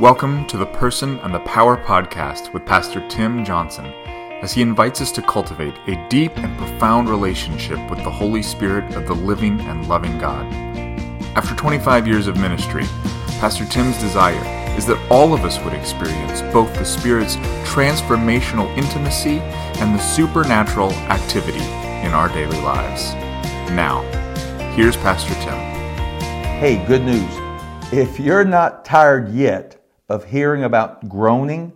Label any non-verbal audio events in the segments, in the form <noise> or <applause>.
Welcome to the Person and the Power podcast with Pastor Tim Johnson as he invites us to cultivate a deep and profound relationship with the Holy Spirit of the living and loving God. After 25 years of ministry, Pastor Tim's desire is that all of us would experience both the Spirit's transformational intimacy and the supernatural activity in our daily lives. Now, here's Pastor Tim. Hey, good news. If you're not tired yet of hearing about groaning,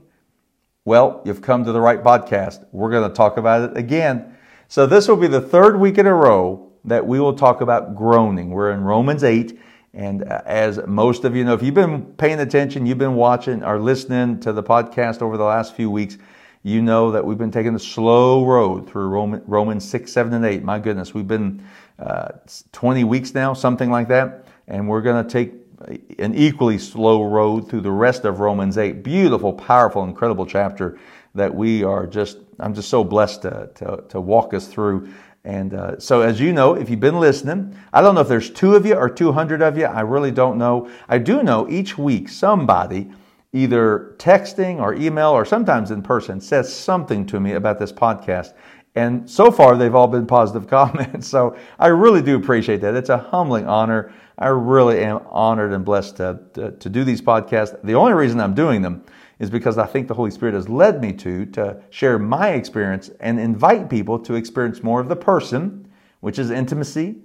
well, you've come to the right podcast. We're going to talk about it again. So, this will be the third week in a row that we will talk about groaning. We're in Romans 8. And uh, as most of you know, if you've been paying attention, you've been watching or listening to the podcast over the last few weeks, you know that we've been taking the slow road through Roman, Romans 6, 7, and 8. My goodness, we've been uh, 20 weeks now, something like that. And we're going to take an equally slow road through the rest of Romans 8. Beautiful, powerful, incredible chapter that we are just, I'm just so blessed to, to, to walk us through. And uh, so, as you know, if you've been listening, I don't know if there's two of you or 200 of you. I really don't know. I do know each week somebody, either texting or email or sometimes in person, says something to me about this podcast. And so far, they've all been positive <laughs> comments. So I really do appreciate that. It's a humbling honor. I really am honored and blessed to, to, to, do these podcasts. The only reason I'm doing them is because I think the Holy Spirit has led me to, to share my experience and invite people to experience more of the person, which is intimacy,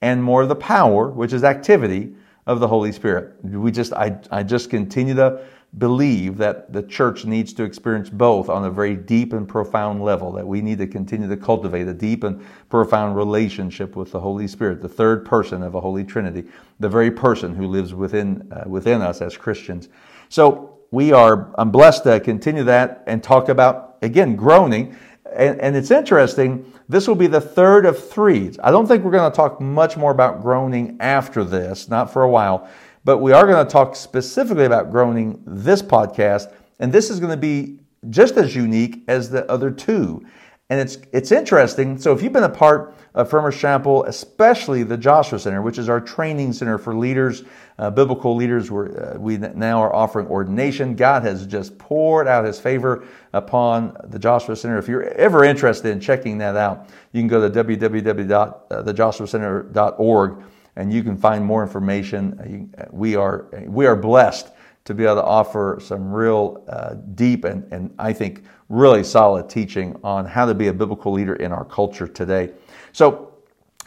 and more of the power, which is activity of the Holy Spirit. We just, I, I just continue to believe that the church needs to experience both on a very deep and profound level, that we need to continue to cultivate a deep and profound relationship with the Holy Spirit, the third person of a Holy Trinity, the very person who lives within, uh, within us as Christians. So we are, I'm blessed to continue that and talk about, again, groaning. And, and it's interesting, this will be the third of three. I don't think we're going to talk much more about groaning after this, not for a while. But we are going to talk specifically about groaning this podcast, and this is going to be just as unique as the other two. And it's it's interesting. So if you've been a part of Farmers Chapel, especially the Joshua Center, which is our training center for leaders, uh, biblical leaders, uh, we now are offering ordination. God has just poured out His favor upon the Joshua Center. If you're ever interested in checking that out, you can go to www.thejoshuacenter.org and you can find more information. Uh, uh, we are, uh, we are blessed to be able to offer some real uh, deep and, and I think really solid teaching on how to be a biblical leader in our culture today. So,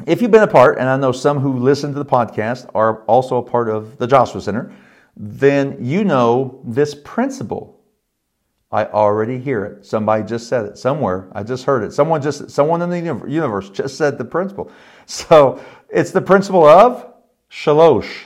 if you've been a part, and I know some who listen to the podcast are also a part of the Joshua Center, then you know this principle. I already hear it. Somebody just said it somewhere. I just heard it. Someone just, someone in the universe just said the principle. <laughs> So it's the principle of shalosh.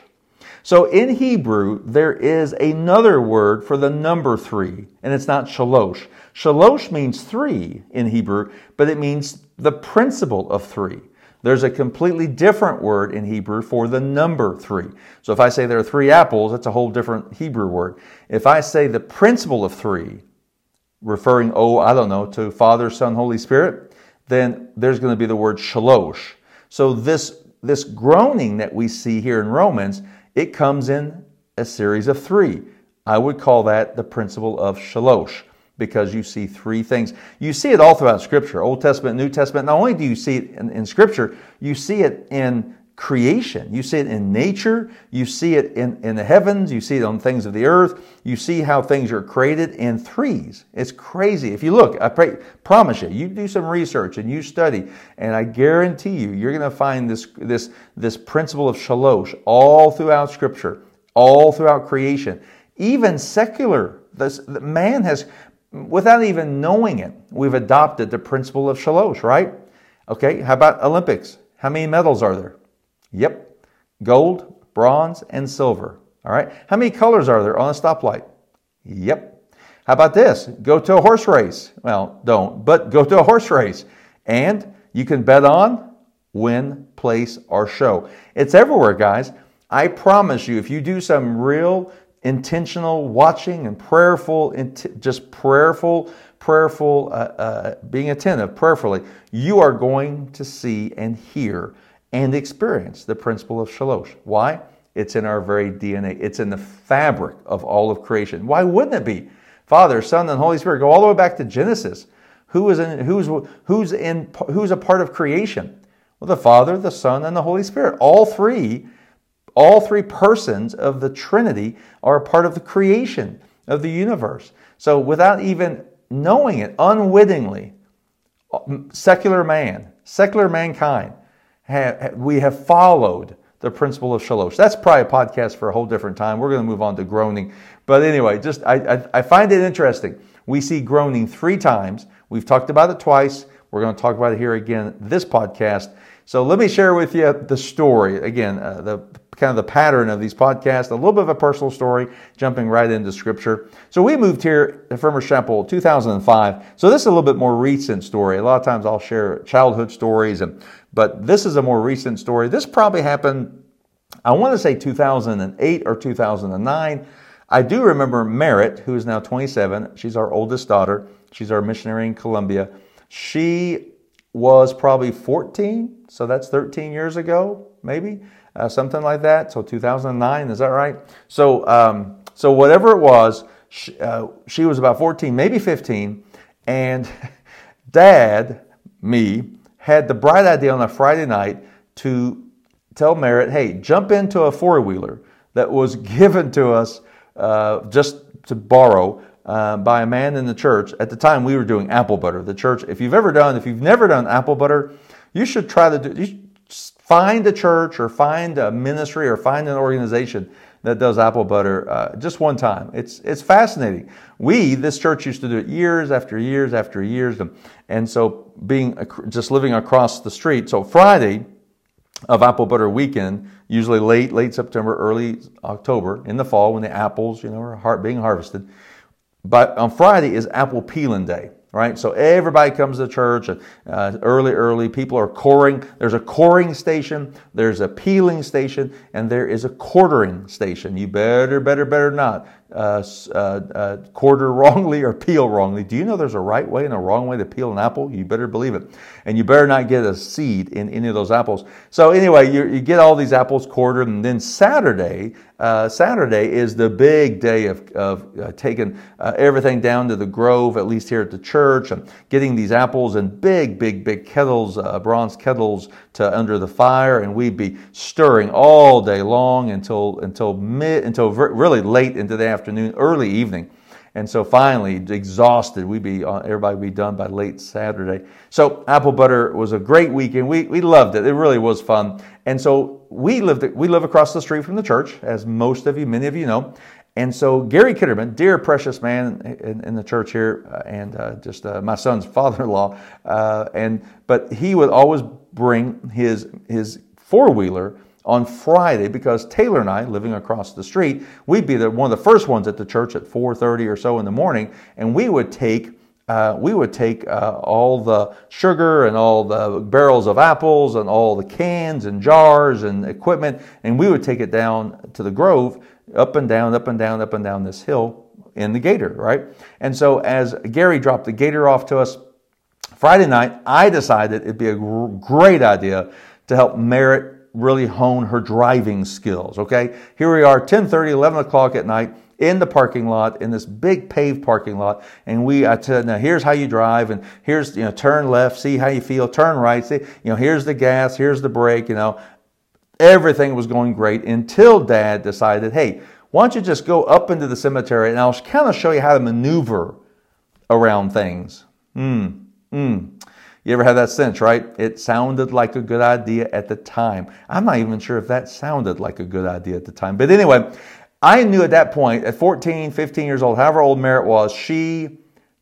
So in Hebrew, there is another word for the number three, and it's not shalosh. Shalosh means three in Hebrew, but it means the principle of three. There's a completely different word in Hebrew for the number three. So if I say there are three apples, it's a whole different Hebrew word. If I say the principle of three, referring, oh, I don't know, to Father, Son, Holy Spirit, then there's going to be the word shalosh. So this, this groaning that we see here in Romans, it comes in a series of three. I would call that the principle of shalosh because you see three things. You see it all throughout Scripture, Old Testament, New Testament. Not only do you see it in, in Scripture, you see it in creation. You see it in nature. You see it in, in the heavens. You see it on things of the earth. You see how things are created in threes. It's crazy. If you look, I pray, promise you, you do some research and you study, and I guarantee you, you're going to find this, this, this principle of shalosh all throughout Scripture, all throughout creation. Even secular, this, man has, without even knowing it, we've adopted the principle of shalosh, right? Okay, how about Olympics? How many medals are there? Yep. Gold, bronze, and silver. All right. How many colors are there on a stoplight? Yep. How about this? Go to a horse race. Well, don't, but go to a horse race. And you can bet on win, place, or show. It's everywhere, guys. I promise you, if you do some real intentional watching and prayerful, just prayerful, prayerful, uh, uh, being attentive prayerfully, you are going to see and hear and experience the principle of shalosh. Why? It's in our very DNA. It's in the fabric of all of creation. Why wouldn't it be? Father, Son, and Holy Spirit. Go all the way back to Genesis. Who is in, who's, who's, in, who's a part of creation? Well, the Father, the Son, and the Holy Spirit. All three, all three persons of the Trinity are a part of the creation of the universe. So without even knowing it, unwittingly, secular man, secular mankind, we have followed the principle of shalosh. That's probably a podcast for a whole different time. We're going to move on to groaning. But anyway, just I, I, I find it interesting. We see groaning three times. We've talked about it twice. We're going to talk about it here again this podcast. So let me share with you the story. Again, uh, the kind of the pattern of these podcasts, a little bit of a personal story, jumping right into scripture. So we moved here to Farmers Chapel 2005. So this is a little bit more recent story. A lot of times I'll share childhood stories, and, but this is a more recent story. This probably happened, I want to say 2008 or 2009. I do remember Merritt, who is now 27. She's our oldest daughter. She's our missionary in Colombia. She was probably 14, so that's 13 years ago, maybe uh, something like that. So 2009, is that right? So, um, so whatever it was, she, uh, she was about 14, maybe 15, and <laughs> Dad, me, had the bright idea on a Friday night to tell Merritt, "Hey, jump into a four wheeler that was <laughs> given to us uh, just to borrow." Uh, by a man in the church. At the time, we were doing apple butter. The church, if you've ever done, if you've never done apple butter, you should try to do. Find a church or find a ministry or find an organization that does apple butter uh, just one time. It's it's fascinating. We this church used to do it years after years after years, and so being just living across the street. So Friday of apple butter weekend, usually late late September, early October in the fall when the apples you know are being harvested but on Friday is apple peeling day, right? So everybody comes to church uh, early, early. People are coring. There's a coring station, there's a peeling station, and there is a quartering station. You better, better, better not uh, uh, uh, quarter <laughs> wrongly or peel wrongly. Do you know there's a right way and a wrong way to peel an apple? You better believe it. And you better not get a seed in any of those apples. So anyway, you, you get all these apples quartered, and then Saturday, uh, Saturday is the big day of, of uh, taking uh, everything down to the grove, at least here at the church, and getting these apples in big, big, big kettles, bronze kettles to under the fire, and we'd be stirring all day long until until mid until really late into the afternoon, early evening. And so finally, exhausted, we'd be uh, everybody be done by late Saturday. So apple butter was a great weekend. We, we loved it. It really was fun. And so we lived we live across the street from the church, as most of you, many of you know. And so Gary Kitterman, dear precious man in, in the church here, uh, and uh, just uh, my son's <laughs> father-in-law, uh, and but he would always bring his his four wheeler on Friday because Taylor and I, living across the street, we'd be the, one of the first ones at the church at 4:30 or so in the morning, and we would take uh, we would take uh, all the sugar and all the barrels of apples and all the cans and jars and equipment, and we would take it down to the grove, up and down, up and down, up and down this hill in the gator, right? And so as Gary dropped the gator off to us Friday night, I decided it'd be a great idea to help Merritt really hone her driving skills. Okay, here we are, 10:30, 11 o'clock at night in the parking lot in this big paved parking lot and we i said now here's how you drive and here's you know turn left see how you feel turn right see you know here's the gas here's the brake you know everything was going great until dad decided hey why don't you just go up into the cemetery and i'll kind of show you how to maneuver around things mm, mm. You ever had that sense, right? It sounded like a good idea at the time. I'm not even sure if that sounded like a good idea at the time. But anyway, I knew at that point, at 14, 15 years old, however old Merritt was, she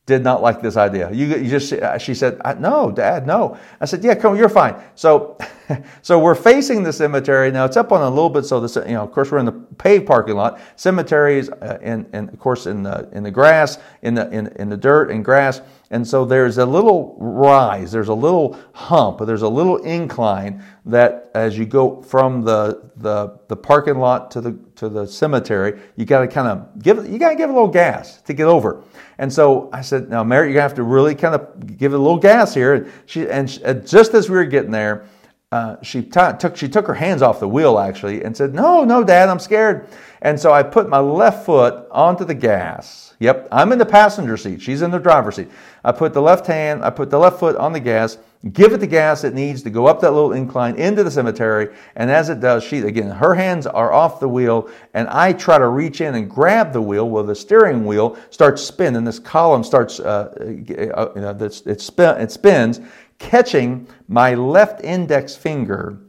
did not like this idea. You, you just, she said, no, dad, no. I said, yeah, come, on, you're fine. So, <laughs> <laughs> so we're facing the cemetery. Now it's up on a little bit. So this, you know, of course we're in the paved parking lot. Cemeteries, uh, and, of course in the, in the grass, in the, in, in the dirt and grass. And so there's a little rise, there's a little hump, there's a little incline that as you go from the, the, the parking lot to the, to the cemetery, you got to kind of give, you got to give a little gas to get over. And so I said, now, Mary, you're to have to really kind of give it a little gas here. And, she, and she, just as we were getting there, uh, she t- took she took her hands off the wheel actually and said, "No, no, Dad, I'm scared." And so I put my left foot onto the gas. Yep, I'm in the passenger seat. She's in the driver's seat. I put the left hand, I put the left foot on the gas, give it the gas it needs to go up that little incline into the cemetery. And as it does, she again, her hands are off the wheel, and I try to reach in and grab the wheel. Well, the steering wheel starts spinning. This column starts, uh, uh, you know, it, it spins, catching my left index finger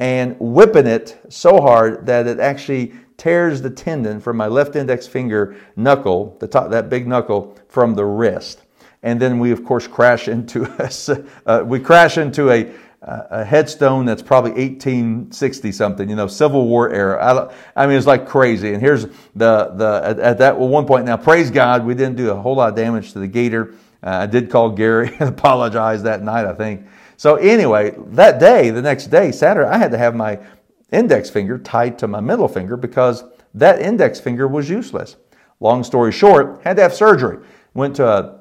and whipping it so hard that it actually tears the tendon from my left index finger knuckle, the top, that big knuckle, from the wrist. And then we, of course, crash into <laughs> a, uh, we crash into a, a headstone that's probably 1860 something, you know, Civil War era. I, I mean, it's like crazy. And here's the the at, at that one point. Now, praise God, we didn't do a whole lot of damage to the gator. Uh, I did call Gary <laughs> and apologize that night, I think. So anyway, that day, the next day, Saturday, I had to have my index finger tied to my middle finger because that index finger was useless. Long story short, had to have surgery. Went to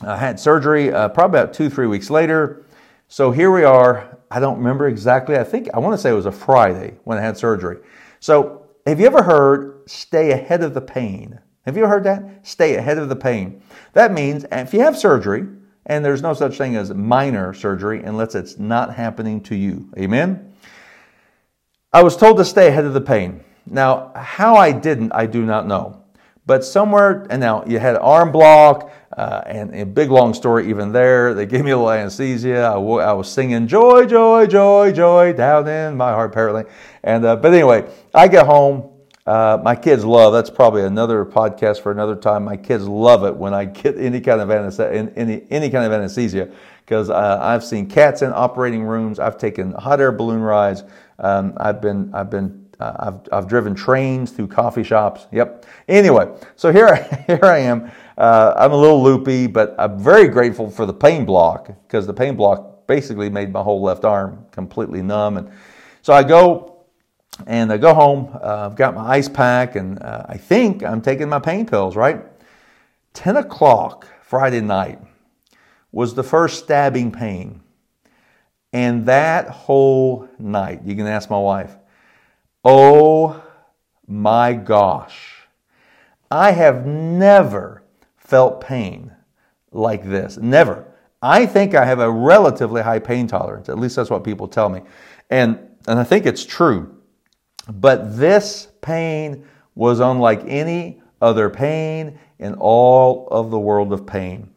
had surgery uh, probably about two, three weeks later. So here we are. I don't remember exactly. I think I want to say it was a Friday when I had surgery. So have you ever heard stay ahead of the pain? Have you heard that? Stay ahead of the pain. That means if you have surgery, and there's no such thing as minor surgery unless it's not happening to you. Amen? I was told to stay ahead of the pain. Now, how I didn't, I do not know. But somewhere, and now you had arm block, uh, and a big long story even there. They gave me a little anesthesia. I, w- I was singing joy, joy, joy, joy down in my heart, apparently. And uh, but anyway, I get home. Uh, my kids love. That's probably another podcast for another time. My kids love it when I get any kind of anesthesia, any any kind of anesthesia, because uh, I've seen cats in operating rooms. I've taken hot air balloon rides. Um, I've been, I've been, uh, I've, I've driven trains through coffee shops. Yep. Anyway, so here, <laughs> here I am. Uh, I'm a little loopy, but I'm very grateful for the pain block because the pain block basically made my whole left arm completely numb. And so I go and I go home. Uh, I've got my ice pack, and uh, I think I'm taking my pain pills. Right, ten o'clock Friday night was the first stabbing pain. And that whole night, you can ask my wife, oh my gosh, I have never felt pain like this. Never. I think I have a relatively high pain tolerance. At least that's what people tell me. And, and I think it's true. But this pain was unlike any other pain in all of the world of pain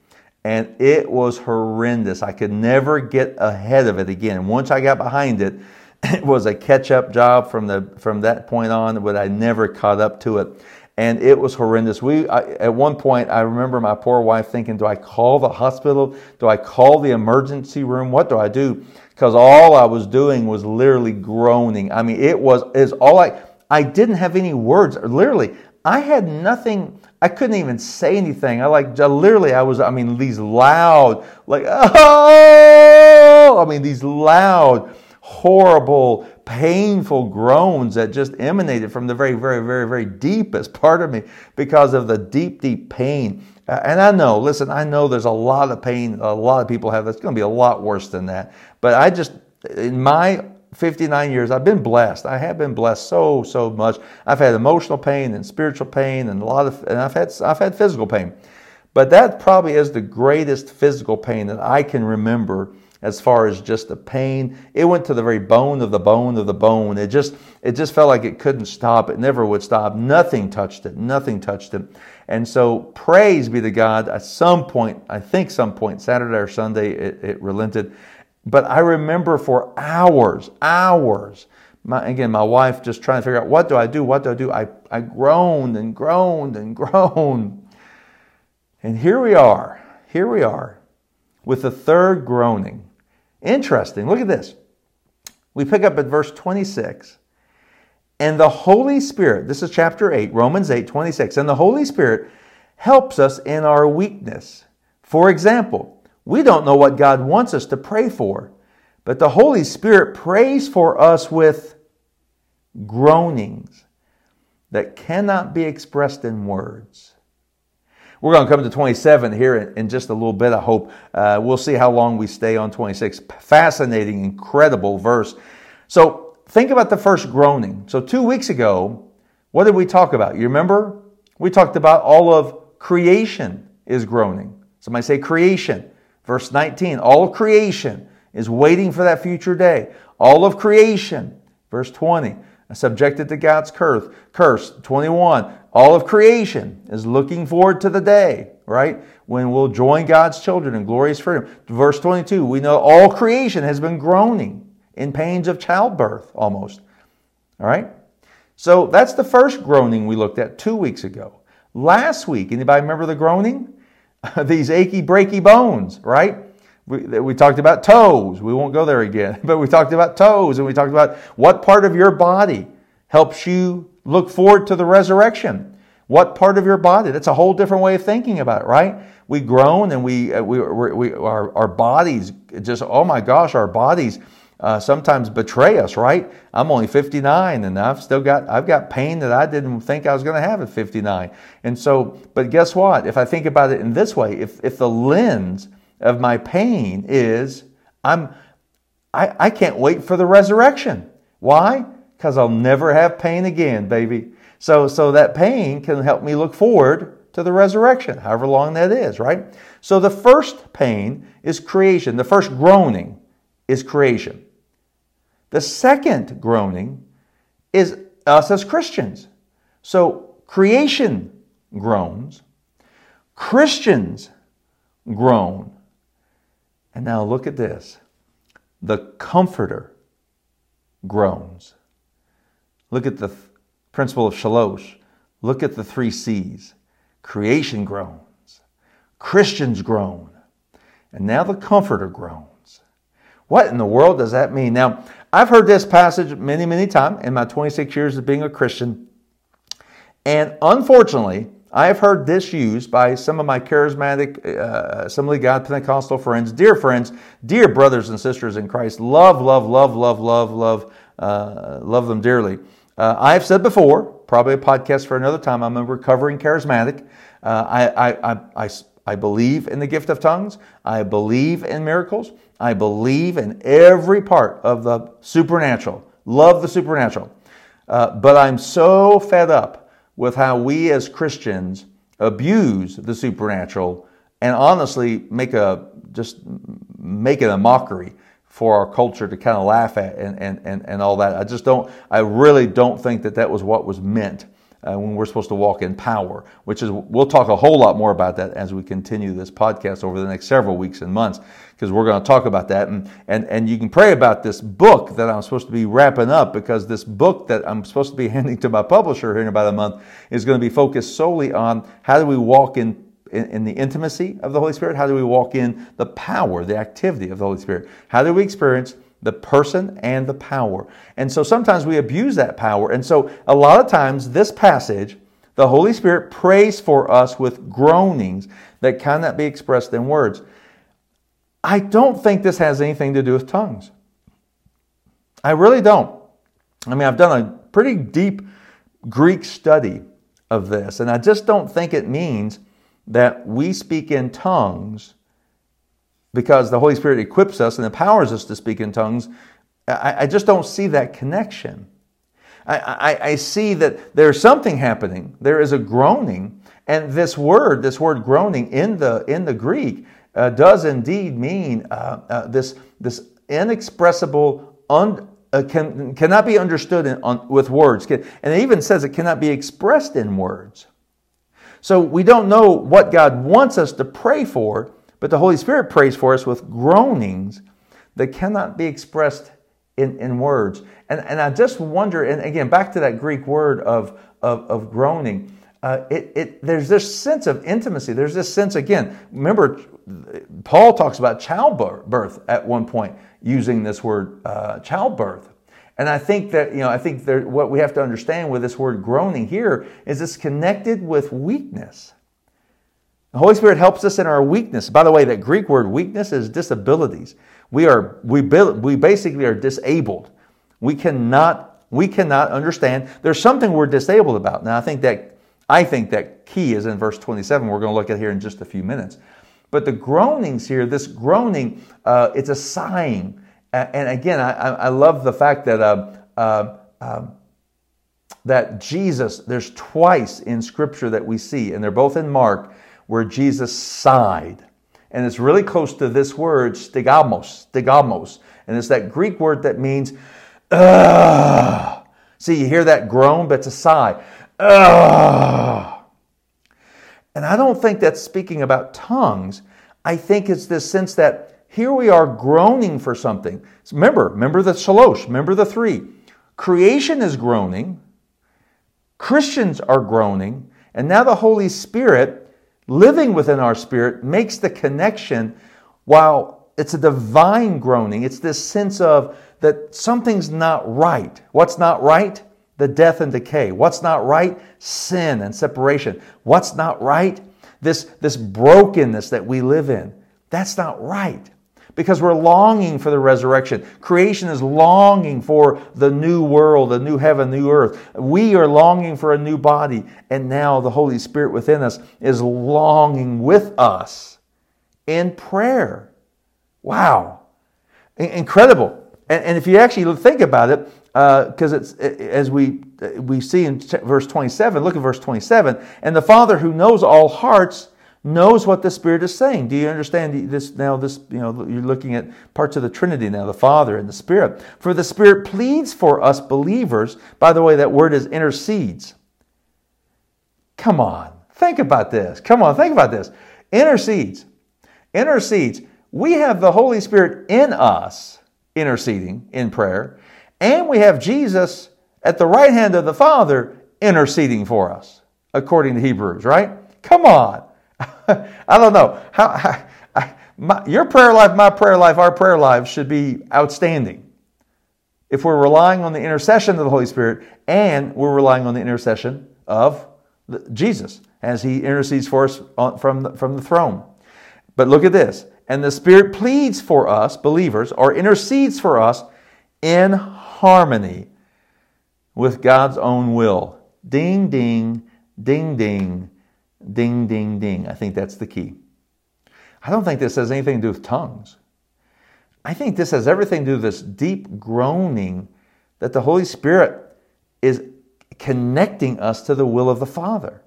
and it was horrendous. I could never get ahead of it again. Once I got behind it, <laughs> it was a catch-up job from the from that point on, but I never caught up to it, and it was horrendous. We I, at one point, I remember my poor wife thinking, "Do I call the hospital? Do I call the emergency room? What do I do?" Because all I was doing was literally groaning. I mean, it was is all I. I didn't have any words. Literally, I had nothing. I couldn't even say anything. I like literally, I was. I mean, these loud, like <laughs> oh, I mean, these loud, horrible, painful groans that just emanated from the very, very, very, very deepest part of me because of the deep, deep pain. And I know, listen, I know there's a lot of pain. A lot of people have. That's going to be a lot worse than that. But I just, in my 59 years, I've been blessed. I have been blessed so, so much. I've had emotional pain and spiritual pain and a lot of, and I've had, I've had physical pain. But that probably is the greatest physical pain that I can remember as far as just the pain. It went to the very bone of the bone of the bone. It just, it just felt like it couldn't stop. It never would stop. Nothing touched it. Nothing touched it. And so praise be to God. At some point, I think some point, Saturday or Sunday, it, it relented. But I remember for hours, hours, my, again, my wife just trying to figure out what do I do? What do I do? I, I groaned and groaned and <laughs> groaned. And here we are, here we are with the third groaning. Interesting. Look at this. We pick up at verse 26. And the Holy Spirit, this is chapter 8, Romans 8, 26. And the Holy Spirit helps us in our weakness. For example, we don't know what God wants us to pray for, but the Holy Spirit prays for us with groanings that cannot be expressed in words. We're going to come to 27 here in, just a little bit, I hope. Uh, we'll see how long we stay on 26. Fascinating, incredible verse. So think about the first groaning. So two weeks ago, what did we talk about? You remember? We talked about all of creation is groaning. Somebody say creation. Verse 19, all creation is waiting for that future day. All of creation. Verse 20, subjected to God's curse. Curse. 21, all of creation is looking forward to the day, right? When we'll join God's children in glorious freedom. Verse 22, we know all creation has been groaning in pains of childbirth almost. All right? So that's the first groaning we looked at two weeks ago. Last week, anybody remember the groaning? <laughs> These achy, breaky bones, right? We, we talked about toes. We won't go there again, <laughs> but we talked about toes and we talked about what part of your body helps you look forward to the resurrection. What part of your body? That's a whole different way of thinking about it, right? We groan and we, uh, we, we, our, our bodies just, oh my gosh, our bodies uh, sometimes betray us, right? I'm only 59 and I've still got, I've got pain that I didn't think I was going to have at 59. And so, but guess what? If I think about it in this way, if, if the lens of my pain is I'm, I, I can't wait for the resurrection. Why? because I'll never have pain again, baby. So, so that pain can help me look forward to the resurrection, however long that is, right? So the first pain is creation. The first groaning is creation. The second groaning is us as Christians. So creation groans, Christians groan. And now look at this the Comforter groans. Look at the th- principle of Shalosh. Look at the three C's. Creation groans, Christians groan, and now the Comforter groans. What in the world does that mean? Now, I've heard this passage many, many times in my 26 years of being a Christian, and unfortunately, I have heard this used by some of my charismatic uh, Assembly God Pentecostal friends, dear friends, dear brothers and sisters in Christ. Love, love, love, love, love, love, uh, love them dearly. Uh, I have said before, probably a podcast for another time, I'm a recovering charismatic. Uh, I, I, I, I, believe in the gift of tongues. I believe in miracles. I believe in every part of the supernatural. Love the supernatural. Uh, but I'm so fed up with how we as Christians abuse the supernatural and honestly make a just make it a mockery for our culture to kind of laugh at and, and, and, and all that. I just don't, I really don't think that that was what was meant uh, when we're supposed to walk in power, which is, we'll talk a whole lot more about that as we continue this podcast over the next several weeks and months, because we're going to talk about that. And, and, and you can pray about this book that I'm supposed to be wrapping up, because this book that I'm supposed to be <laughs> handing to my publisher here in about a month is going to be focused solely on how do we walk in in, in, the intimacy of the Holy Spirit? How do we walk in the power, the activity of the Holy Spirit? How do we experience the person and the power? And so sometimes we abuse that power. And so a lot of times, this passage, the Holy Spirit prays for us with groanings that cannot be expressed in words. I don't think this has anything to do with tongues. I really don't. I mean, I've done a pretty deep Greek study of this, and I just don't think it means that we speak in tongues because the Holy Spirit equips us and empowers us to speak in tongues, I, I just don't see that connection. I, I, I, see that there's something happening. There is a groaning, and this word, this word groaning in the in the Greek, uh, does indeed mean uh, uh, this this inexpressible, un, uh, can cannot be understood in, on, with words, and it even says it cannot be expressed in words. So we don't know what God wants us to pray for, but the Holy Spirit prays for us with groanings that cannot be expressed in, in words. And, and I just wonder, and again, back to that Greek word of, of, of groaning, uh, it, it, there's this sense of intimacy. There's this sense, again, remember, Paul talks about childbirth at one point using this word uh, childbirth. And I think that, you know, I think there, what we have to understand with this word groaning here is it's connected with weakness. The Holy Spirit helps us in our weakness. By the way, that Greek word weakness is disabilities. We are, we, we basically are disabled. We cannot, we cannot understand. There's something we're disabled about. Now, I think that, I think that key is in verse 27. We're going to look at here in just a few minutes. But the groanings here, this groaning, uh, it's a sighing. And again, I, I love the fact that uh, uh, um, that Jesus, there's twice in Scripture that we see, and they're both in Mark, where Jesus sighed. And it's really close to this word, stigamos, stigamos. And it's that Greek word that means, Ugh. See, you hear that groan, but it's a sigh. Ugh. And I don't think that's speaking about tongues. I think it's this sense that here we are groaning for something. Remember, remember the shalosh, remember the three. Creation is groaning, Christians are groaning, and now the Holy Spirit living within our spirit makes the connection while it's a divine groaning. It's this sense of that something's not right. What's not right? The death and decay. What's not right? Sin and separation. What's not right? This, this brokenness that we live in. That's not right because we're longing for the resurrection. Creation is longing for the new world, a new heaven, new earth. We are longing for a new body, and now the Holy Spirit within us is longing with us in prayer. Wow. Incredible. And, and if you actually think about it, because uh, it's as we we see in verse 27 look at verse 27 and the father who knows all hearts knows what the Spirit is saying. Do you understand this now? This, you know, you're looking at parts of the Trinity now, the Father and the Spirit. For the Spirit pleads for us believers. By the way, that word is intercedes. Come on, think about this. Come on, think about this. Intercedes. Intercedes. We have the Holy Spirit in us interceding in prayer, and we have Jesus at the right hand of the Father interceding for us, according to Hebrews, right? Come on. <laughs> I don't know. How, how my, your prayer life, my prayer life, our prayer life should be outstanding. If we're relying on the intercession of the Holy Spirit and we're relying on the intercession of Jesus as he intercedes for us from, the, from the throne. But look at this. And the Spirit pleads for us, believers, or intercedes for us in harmony with God's own will. Ding, ding, ding, ding, Ding, ding, ding. I think that's the key. I don't think this has anything to do with tongues. I think this has everything to do with this deep groaning that the Holy Spirit is connecting us to the will of the Father.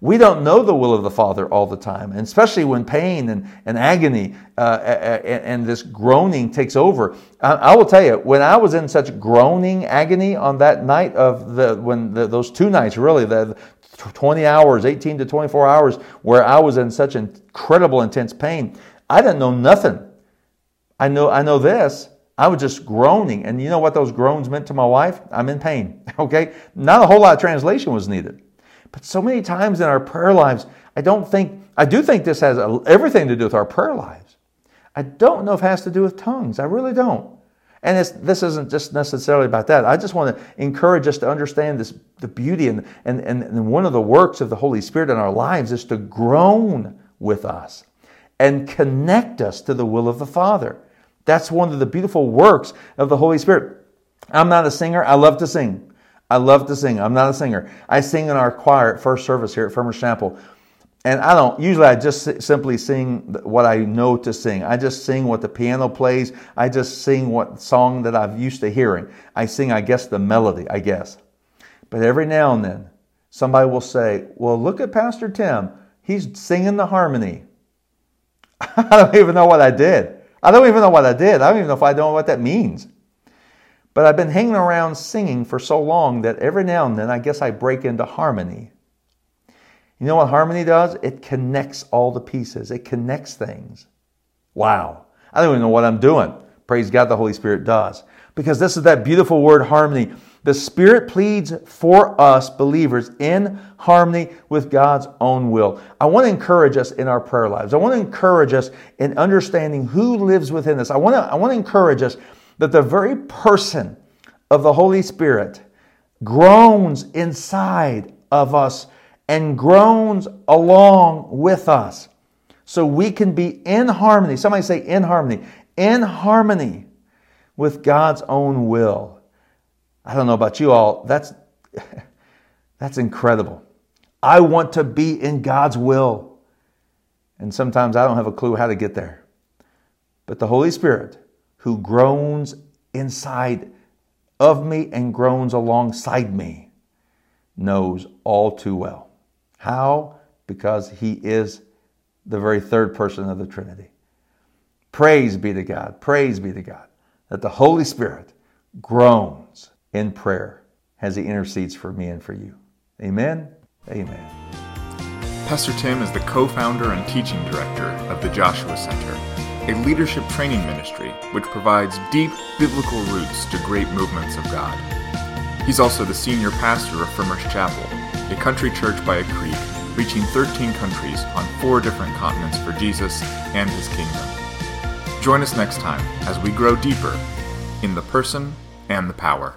We don't know the will of the Father all the time, and especially when pain and, and agony uh, and, and, this groaning takes over. I, I, will tell you, when I was in such groaning agony on that night of the when the, those two nights, really the 20 hours, 18 to 24 hours, where I was in such incredible intense pain. I didn't know nothing. I know I know this. I was just groaning. And you know what those groans meant to my wife? I'm in pain. <laughs> Okay? Not a whole lot of translation was needed. But so many times in our prayer lives, I don't think, I do think this has everything to do with our prayer lives. I don't know if it has to do with tongues. I really don't. And this isn't just necessarily about that. I just want to encourage us to understand this, the beauty and, and, and one of the works of the Holy Spirit in our lives is to groan with us and connect us to the will of the Father. That's one of the beautiful works of the Holy Spirit. I'm not a singer. I love to sing. I love to sing. I'm not a singer. I sing in our choir at first service here at Farmers Chapel. And I don't, usually I just simply sing what I know to sing. I just sing what the piano plays. I just sing what song that I've used to hearing. I sing, I guess, the melody, I guess. But every now and then, somebody will say, Well, look at Pastor Tim. He's singing the harmony. <laughs> I don't even know what I did. I don't even know what I did. I don't even know if I don't know what that means. But I've been hanging around singing for so long that every now and then I guess I break into harmony. You know what harmony does? It connects all the pieces, it connects things. Wow. I don't even know what I'm doing. Praise God, the Holy Spirit does. Because this is that beautiful word harmony. The Spirit pleads for us believers in harmony with God's own will. I want to encourage us in our prayer lives. I want to encourage us in understanding who lives within us. I want to, I want to encourage us that the very person of the Holy Spirit groans inside of us and groans along with us so we can be in harmony. Somebody say in harmony, in harmony with God's own will. I don't know about you all, that's, <laughs> that's incredible. I want to be in God's will. And sometimes I don't have a clue how to get there. But the Holy Spirit, who groans inside of me and groans alongside me, knows all too well. How? Because he is the very third person of the Trinity. Praise be to God. Praise be to God that the Holy Spirit groans in prayer as he intercedes for me and for you. Amen. Amen. Pastor Tim is the co founder and teaching director of the Joshua Center, a leadership training ministry which provides deep biblical roots to great movements of God. He's also the senior pastor of Farmers Chapel, a country church by a creek reaching 13 countries on four different continents for Jesus and his kingdom. Join us next time as we grow deeper in the person and the power.